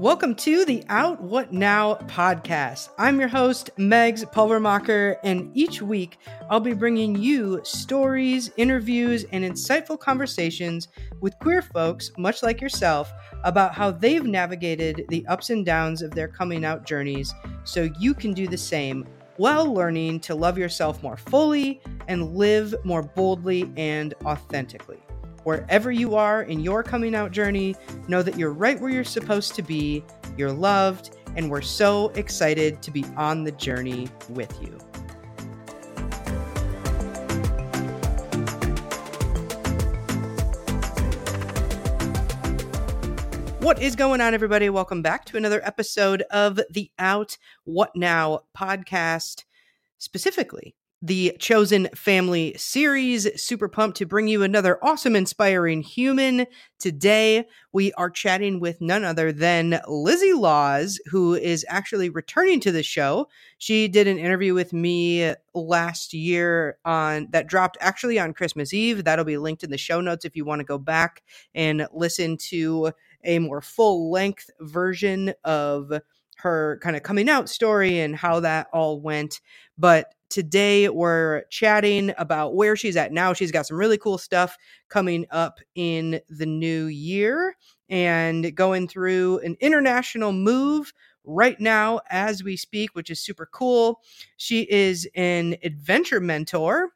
Welcome to the Out What Now podcast. I'm your host, Megs Pulvermacher, and each week I'll be bringing you stories, interviews, and insightful conversations with queer folks, much like yourself, about how they've navigated the ups and downs of their coming out journeys so you can do the same while learning to love yourself more fully and live more boldly and authentically. Wherever you are in your coming out journey, know that you're right where you're supposed to be, you're loved, and we're so excited to be on the journey with you. What is going on, everybody? Welcome back to another episode of the Out What Now podcast. Specifically, the Chosen Family series. Super pumped to bring you another awesome, inspiring human. Today, we are chatting with none other than Lizzie Laws, who is actually returning to the show. She did an interview with me last year on that dropped actually on Christmas Eve. That'll be linked in the show notes if you want to go back and listen to a more full length version of her kind of coming out story and how that all went. But today we're chatting about where she's at now. She's got some really cool stuff coming up in the new year and going through an international move right now as we speak, which is super cool. She is an adventure mentor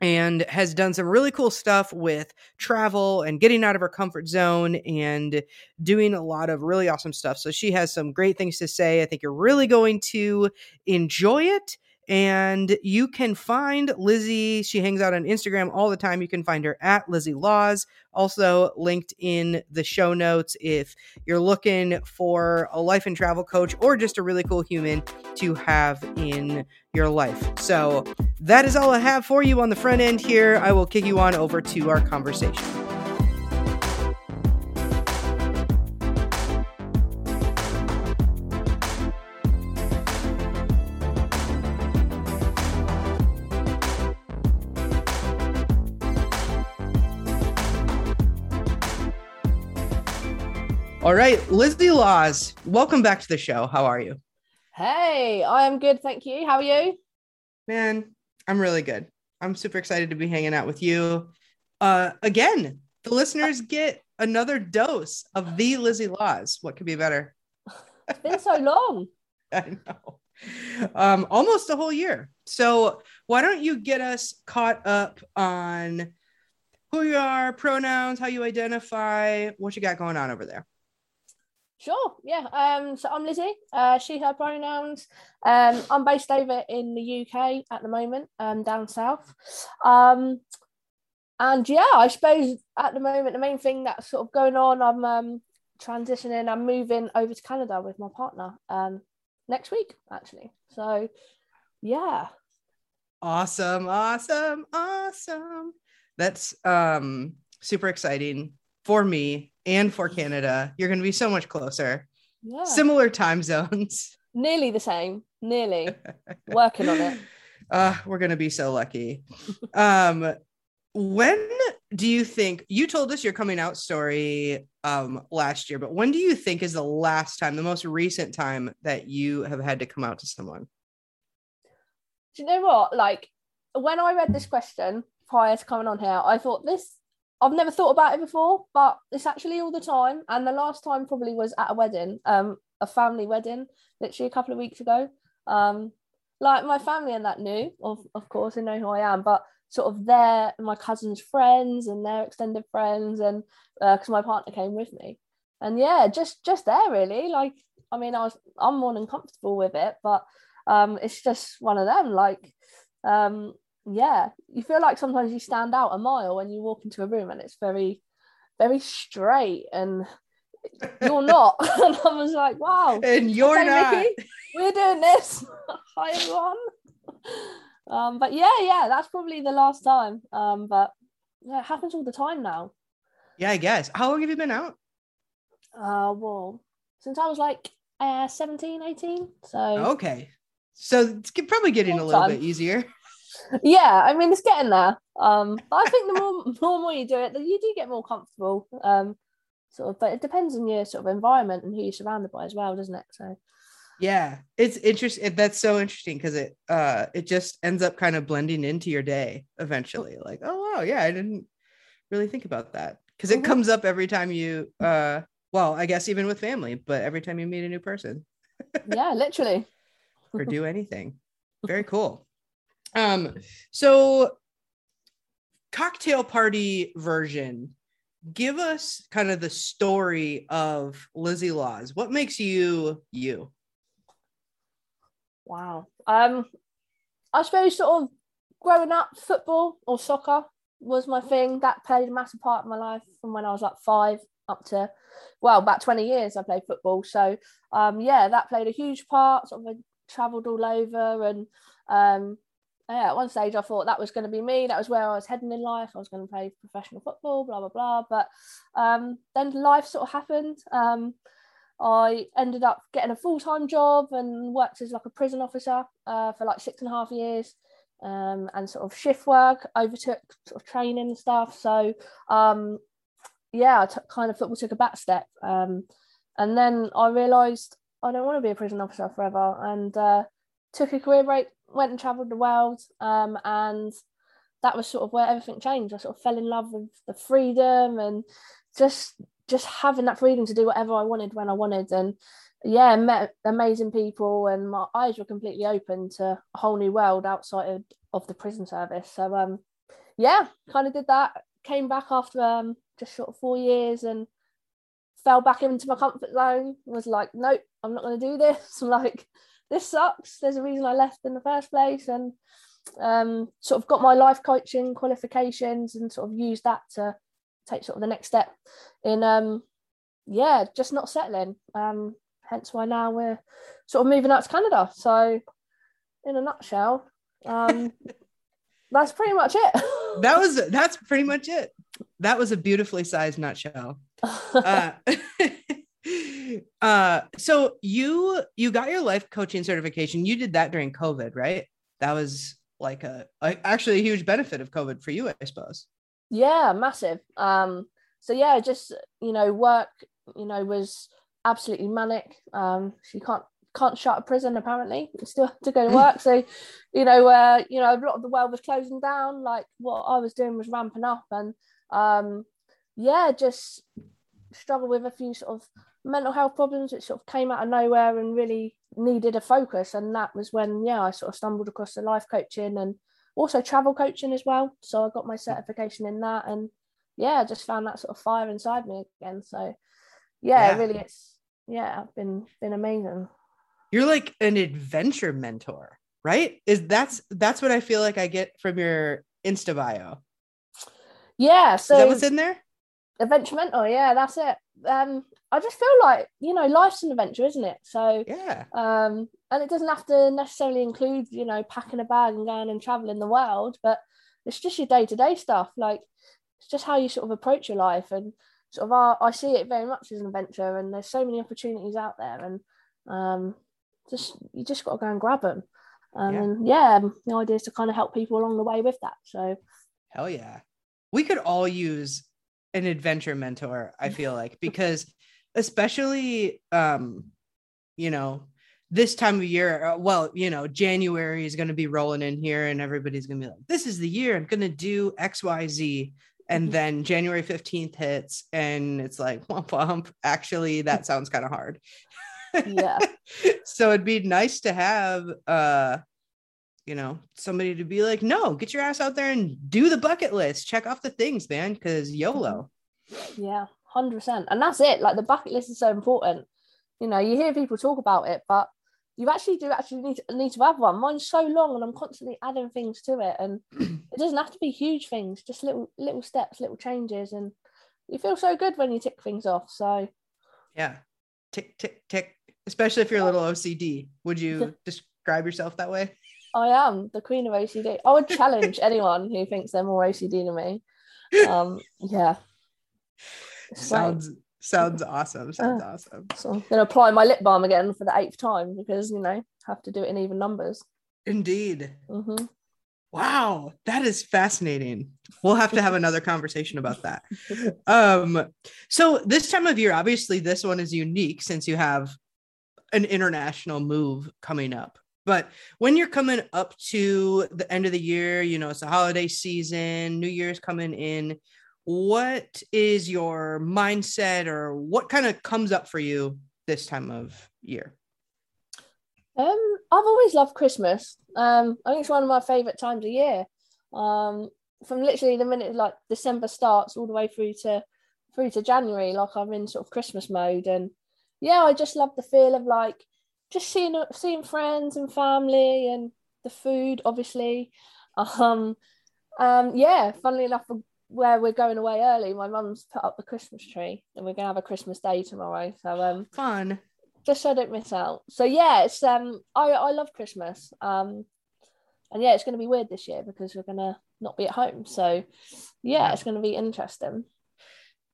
and has done some really cool stuff with travel and getting out of her comfort zone and doing a lot of really awesome stuff. So she has some great things to say. I think you're really going to enjoy it. And you can find Lizzie. She hangs out on Instagram all the time. You can find her at Lizzie Laws, also linked in the show notes if you're looking for a life and travel coach or just a really cool human to have in your life. So that is all I have for you on the front end here. I will kick you on over to our conversation. All right, Lizzie Laws, welcome back to the show. How are you? Hey, I am good, thank you. How are you? Man, I'm really good. I'm super excited to be hanging out with you. Uh, again, the listeners get another dose of the Lizzie Laws. What could be better? It's been so long. I know. Um, almost a whole year. So why don't you get us caught up on who you are, pronouns, how you identify, what you got going on over there? Sure. Yeah. Um. So I'm Lizzie. Uh, she, her pronouns. Um. I'm based over in the UK at the moment. Um. Down south. Um. And yeah, I suppose at the moment the main thing that's sort of going on, I'm um transitioning. I'm moving over to Canada with my partner. Um. Next week, actually. So, yeah. Awesome. Awesome. Awesome. That's um super exciting for me and for Canada. You're going to be so much closer. Yeah. Similar time zones. Nearly the same. Nearly. Working on it. Uh, we're going to be so lucky. um, when do you think you told us your coming out story um last year, but when do you think is the last time, the most recent time that you have had to come out to someone? Do you know what? Like when I read this question prior to coming on here, I thought this I've never thought about it before, but it's actually all the time. And the last time probably was at a wedding, um, a family wedding, literally a couple of weeks ago. Um, like my family and that knew, of of course, they know who I am, but sort of their my cousin's friends and their extended friends, and because uh, my partner came with me, and yeah, just just there really. Like, I mean, I was I'm more than comfortable with it, but um, it's just one of them. Like, um, yeah, you feel like sometimes you stand out a mile when you walk into a room and it's very, very straight and you're not. and I was like, wow. And you're okay, not. Mickey, we're doing this. Hi everyone. Um, but yeah, yeah, that's probably the last time. Um, but yeah, it happens all the time now. Yeah, I guess. How long have you been out? Uh well, since I was like uh 17, 18. So okay. So it's probably getting a little time. bit easier yeah, I mean it's getting there. Um, I think the more, more more you do it, you do get more comfortable. Um, sort of, but it depends on your sort of environment and who you're surrounded by as well, doesn't it? So yeah it's interesting that's so interesting because it uh it just ends up kind of blending into your day eventually like oh wow yeah i didn't really think about that because it Mhm. comes up every time you uh well i guess even with family but every time you meet a new person yeah, literally. or do anything very cool um so cocktail party version give us kind of the story of lizzie laws what makes you you Wow. Um, I suppose sort of growing up, football or soccer was my thing. That played a massive part of my life from when I was like five up to, well, about 20 years I played football. So, um, yeah, that played a huge part. Sort of travelled all over and, um, yeah, at one stage I thought that was going to be me. That was where I was heading in life. I was going to play professional football, blah blah blah. But um, then life sort of happened. Um, I ended up getting a full time job and worked as like a prison officer uh, for like six and a half years. Um, and sort of shift work overtook sort of training and stuff. So um, yeah, kind of football took a back step. Um, and then I realised I don't want to be a prison officer forever, and uh, took a career break, went and travelled the world, um, and that was sort of where everything changed. I sort of fell in love with the freedom and just just having that freedom to do whatever I wanted when I wanted, and yeah, met amazing people, and my eyes were completely open to a whole new world outside of, of the prison service. So um, yeah, kind of did that. Came back after um just short of four years and fell back into my comfort zone. Was like, nope, I'm not going to do this. Like, this sucks. There's a reason I left in the first place, and um, sort of got my life coaching qualifications and sort of used that to take sort of the next step in um, yeah, just not settling. Um, hence why now we're sort of moving out to Canada. So, in a nutshell, um, that's pretty much it. that was that's pretty much it that was a beautifully sized nutshell uh, uh so you you got your life coaching certification. You did that during covid right? That was like a, a actually a huge benefit of covid for you i suppose. Yeah massive. Um so yeah just you know work you know was absolutely manic. Um she can't can't shut a prison apparently. You still have to go to work. So you know uh you know a lot of the world was closing down. Like what i was doing was ramping up. And um yeah just struggle with a few sort of mental health problems which sort of came out of nowhere and really needed a focus. And that was when yeah i sort of stumbled across the life coaching and also travel coaching as well. So i got my certification in that and yeah I just found that sort of fire inside me again. So yeah, Yeah. really it's yeah I've been been amazing. You're like an adventure mentor right? Is that's that's what i feel like i get from your insta bio. Yeah is that so what's in there? adventure mentor yeah that's it um i just feel like you know life's an adventure isn't it? So yeah. um and it doesn't have to necessarily include you know packing a bag and going and traveling the world but it's just your day-to-day stuff. Like it's just how you sort of approach your life and sort of our, i see it very much as an adventure and there's so many opportunities out there and um just you just got to go and grab them um, Yeah. and yeah the idea is to kind of help people along the way with that so. Hell yeah. We could all use an adventure mentor, I feel like, because especially um, you know, this time of year, uh, well, you know, January is going to be rolling in here and everybody's going to be like, this is the year I'm going to do XYZ. And Mhm. then January 15th hits and it's like, womp womp. Actually, that sounds kind of hard. yeah so it'd be nice to have uh you know somebody to be like no get your ass out there and do the bucket list. Check off the things man because yolo. Mm-hmm. Yeah, hundred percent, and that's it. Like the bucket list is so important. You know, you hear people talk about it, but you actually do actually need to, need to have one. Mine's so long, and I'm constantly adding things to it, and it doesn't have to be huge things, just little little steps, little changes, and you feel so good when you tick things off. So. Yeah. Tick tick tick. Especially if you're a little ocd would you describe yourself that way I am the queen of OCD. I would challenge anyone who thinks they're more OCD than me. Um, yeah. It's great. sounds sounds awesome sounds Uh. awesome So I'm gonna apply my lip balm again for the eighth time because you know have to do it in even numbers. indeed hmm Wow, that is fascinating. We'll have to have another conversation about that. Um, so this time of year, obviously, this one is unique since you have an international move coming up. But when you're coming up to the end of the year, you know, it's a holiday season, New Year's coming in. What is your mindset or what kind of comes up for you this time of year? Um, I've always loved Christmas. Um, I think it's one of my favourite times of year. Um, from literally the minute like December starts all the way through to through to January, like I'm in sort of Christmas mode, and yeah, I just love the feel of like just seeing seeing friends and family and the food, obviously. Um, um, yeah, funnily enough, where we're going away early, my mum's put up the Christmas tree, and we're gonna have a Christmas day tomorrow. So um, fun just so I don't miss out. So yeah, it's um I I love Christmas. Um and yeah, it's gonna be weird this year because we're gonna not be at home. So yeah, it's gonna be interesting.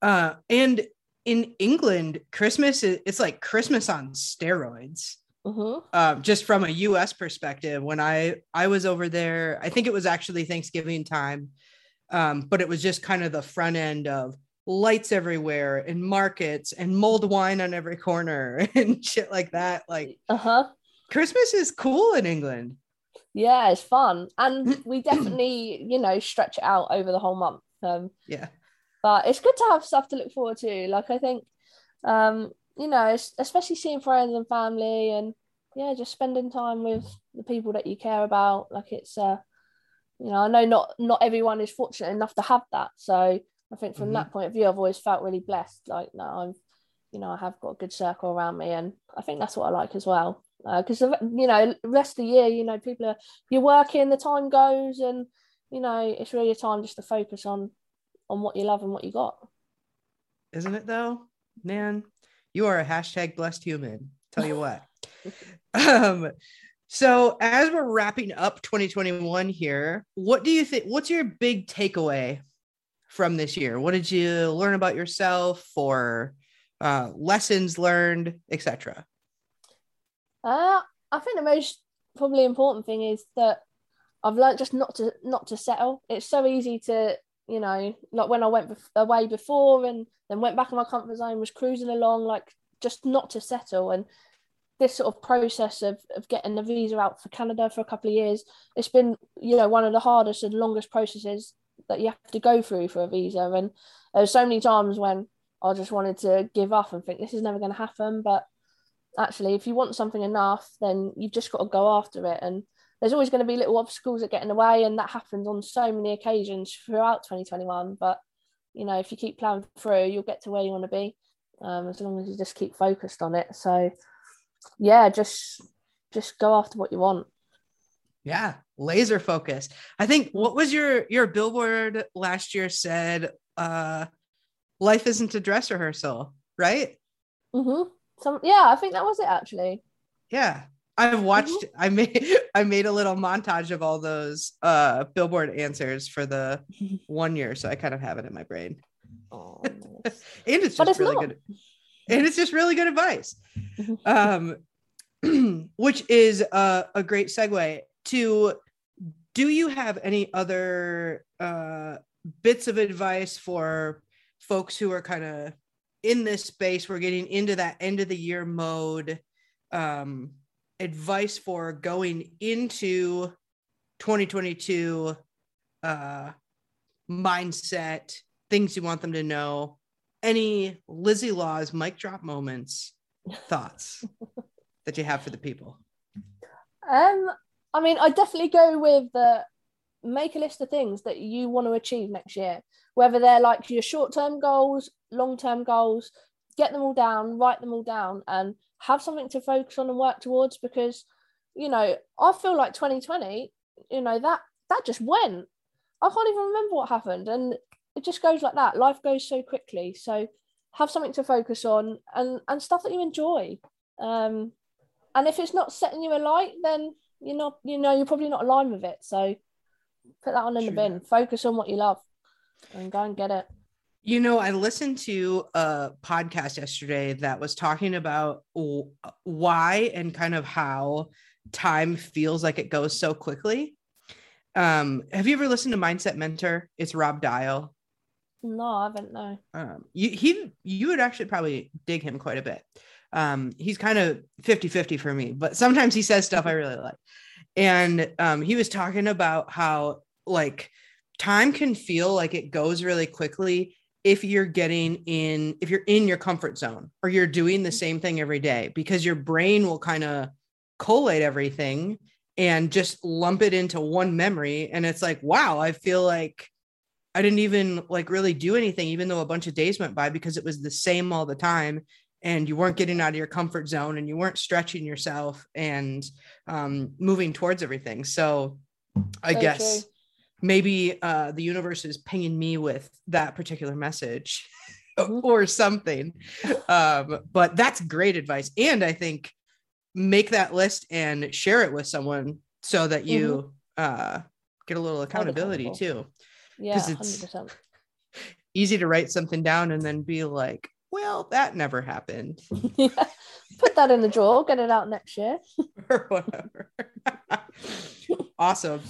Uh and in England, Christmas is it's like Christmas on steroids. Mm-hmm. Uh, just from a U.S. perspective, when I I was over there, I think it was actually Thanksgiving time, um, but it was just kind of the front end of lights everywhere and markets and mulled wine on every corner and shit like that. Like, uh huh. Christmas is cool in England. Yeah, it's fun, and we definitely, you know, stretch it out over the whole month. Um, yeah, but it's good to have stuff to look forward to. Like, I think, um, you know, especially seeing friends and family, and yeah, just spending time with the people that you care about. Like, it's, uh, you know, I know not not everyone is fortunate enough to have that, so I think from mm-hmm. that point of view, I've always felt really blessed. Like, no, I'm, you know, I have got a good circle around me, and I think that's what I like as well. Because uh, you know, rest of the year, you know, people are you're working, the time goes, and you know, it's really a time just to focus on on what you love and what you got. Isn't it though, man? You are a hashtag blessed human. Tell you what. um, so as we're wrapping up 2021 here, what do you think? What's your big takeaway from this year? What did you learn about yourself or uh, lessons learned, etc.? Uh, I think the most probably important thing is that I've learned just not to not to settle. It's so easy to you know like when I went away before and then went back in my comfort zone, was cruising along, like just not to settle and this sort of process of, of getting the visa out for Canada for a couple of years, it's been, you know, one of the hardest and longest processes that you have to go through for a visa. And there's so many times when I just wanted to give up and think this is never going to happen. But actually, if you want something enough, then you've just got to go after it. And there's always going to be little obstacles that get in the way, and that happens on so many occasions throughout 2021. But you know, if you keep plowing through, you'll get to where you want to be, um, as long as you just keep focused on it. So, yeah, just just go after what you want. Yeah, laser focused. I think what was your your billboard last year said uh life isn't a dress rehearsal, right? Mm-hmm. Some yeah, I think that was it actually. Yeah. I've watched mm-hmm. I made I made a little montage of all those uh billboard answers for the one year so I kind of have it in my brain. Oh, nice. and it's just it's really not. good. And it's just really good advice. um which is a, a great segue to do you have any other uh, bits of advice for folks who are kind of in this space we're getting into that end of the year mode um, advice for going into 2022 uh, mindset things you want them to know any lizzie laws mic drop moments thoughts that you have for the people? Um I mean, I definitely go with the make a list of things that you want to achieve next year, whether they're like your short term goals, long term goals, get them all down, write them all down, and have something to focus on and work towards because, you know, I feel like 2020, you know, that that just went. I can't even remember what happened. And it just goes like that. Life goes so quickly. So have something to focus on and, and stuff that you enjoy. Um, and if it's not setting you alight, then you're not you know you're probably not aligned with it so put that on in True. the bin focus on what you love and go and get it you know i listened to a podcast yesterday that was talking about why and kind of how time feels like it goes so quickly Um, have you ever listened to Mindset Mentor? It's Rob Dial. No, I haven't. No. Um, you he you would actually probably dig him quite a bit. Um, he's kind of 50-50 for me, but sometimes he says stuff I really like. And um, he was talking about how like time can feel like it goes really quickly if you're getting in if you're in your comfort zone or you're doing the same thing every day because your brain will kind of collate everything and just lump it into one memory. And it's like wow i feel like i didn't even like really do anything even though a bunch of days went by because it was the same all the time. And you weren't getting out of your comfort zone and you weren't stretching yourself and um, moving towards everything. So i so guess. Maybe uh, the universe is pinging me with that particular message mm-hmm. or something um, but that's great advice and i think make that list and share it with someone so that you mm-hmm. uh, get a little accountability too. Yeah, it's 100%. easy to write something down and then be like, well, that never happened. Put that in the drawer, get it out next year. or whatever. awesome.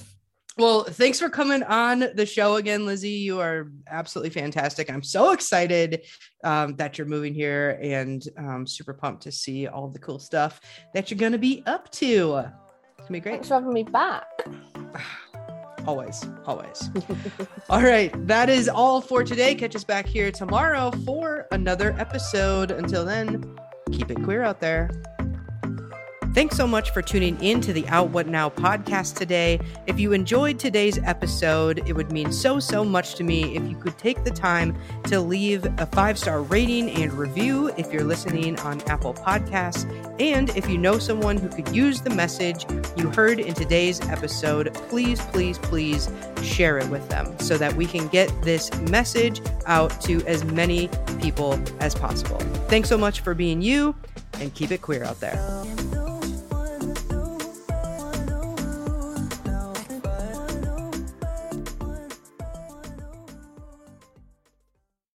Well, thanks for coming on the show again, Lizzie. You are absolutely fantastic. I'm so excited um, that you're moving here and um, super pumped to see all the cool stuff that you're going to be up to. It's going to be great. Thanks for having me back. always, always. all right. That is all for today. Catch us back here tomorrow for another episode. Until then, keep it queer out there. Thanks so much for tuning in to the Out What Now podcast today. If you enjoyed today's episode, it would mean so, so much to me if you could take the time to leave a five star rating and review if you're listening on Apple Podcasts. And if you know someone who could use the message you heard in today's episode, please, please, please share it with them so that we can get this message out to as many people as possible. Thanks so much for being you and keep it queer out there.